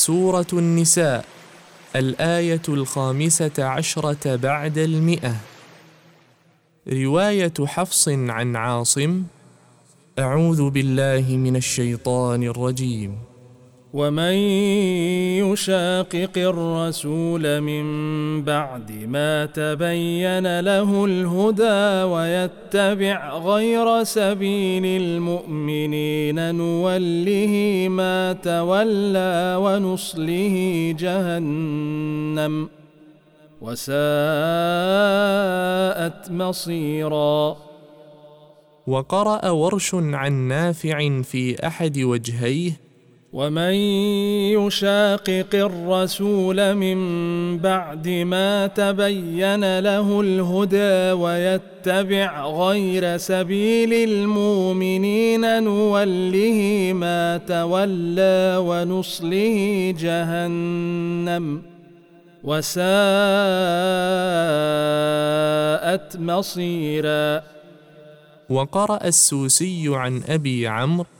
سورة النساء الآية الخامسة عشرة بعد المئة. رواية حفص عن عاصم أعوذ بالله من الشيطان الرجيم. ومن يشاقق الرسول من بعد ما تبين له الهدى ويتبع غير سبيل المؤمنين نوله ما تولى ونصله جهنم وساءت مصيرا. وقرأ ورش عن نافع في أحد وجهيه ومن يشاقق الرسول من بعد ما تبين له الهدى ويتبع غير سبيل المؤمنين نوله ما تولى ونصله جهنم وساءت مصيرا. وقرأ السوسي عن أبي عمرو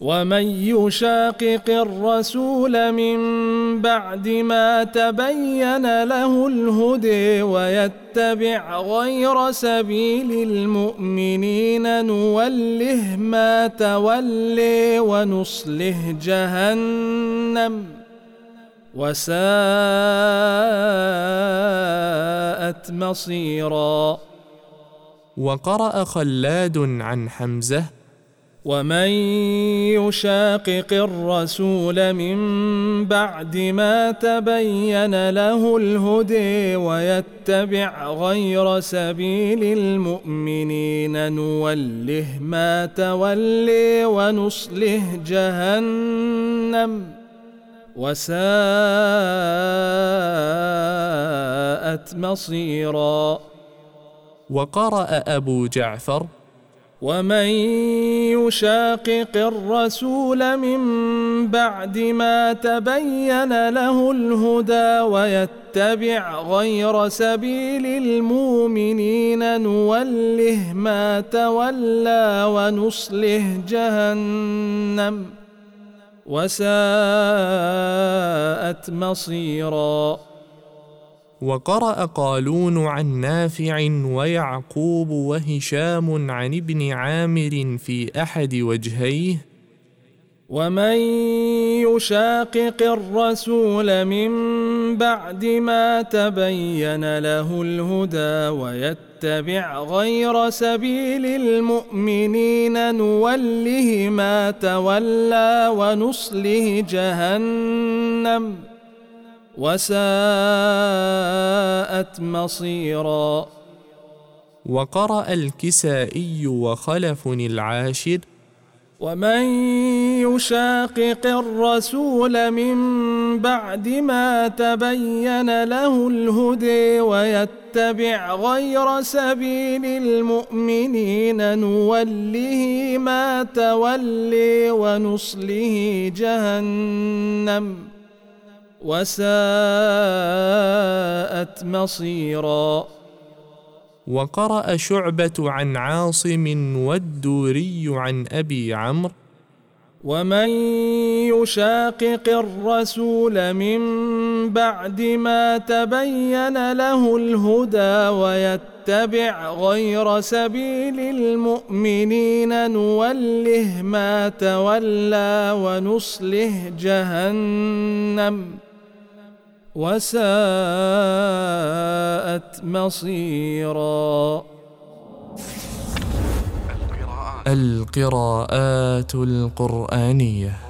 ومن يشاقق الرسول من بعد ما تبين له الهدي ويتبع غير سبيل المؤمنين نوله ما تولي ونصله جهنم وساءت مصيرا. وقرأ خلاد عن حمزة ومن يشاقق الرسول من بعد ما تبين له الهدي ويتبع غير سبيل المؤمنين نوله ما تولي ونصله جهنم وساءت مصيرا. وقرأ أبو جعفر ومن يشاقق الرسول من بعد ما تبين له الهدى ويتبع غير سبيل المؤمنين نوله ما تولى ونصله جهنم وساءت مصيرا وقرأ قالون عن نافع ويعقوب وهشام عن ابن عامر في أحد وجهيه ومن يشاقق الرسول من بعد ما تبين له الهدى ويتبع غير سبيل المؤمنين نوله ما تولى ونصله جهنم وساءت مصيرا. وقرأ الكسائي وخلف العاشر. ومن يشاقق الرسول من بعد ما تبين له الهدي ويتبع غير سبيل المؤمنين نوله ما تولي ونصله جهنم. وساءت مصيرا. وقرأ شعبة عن عاصم والدوري عن أبي عمرو. ومن يشاقق الرسول من بعد ما تبين له الهدى ويتبع غير سبيل المؤمنين نوله ما تولى ونصله جهنم. وساءت مصيرا. القراءات القرآنية.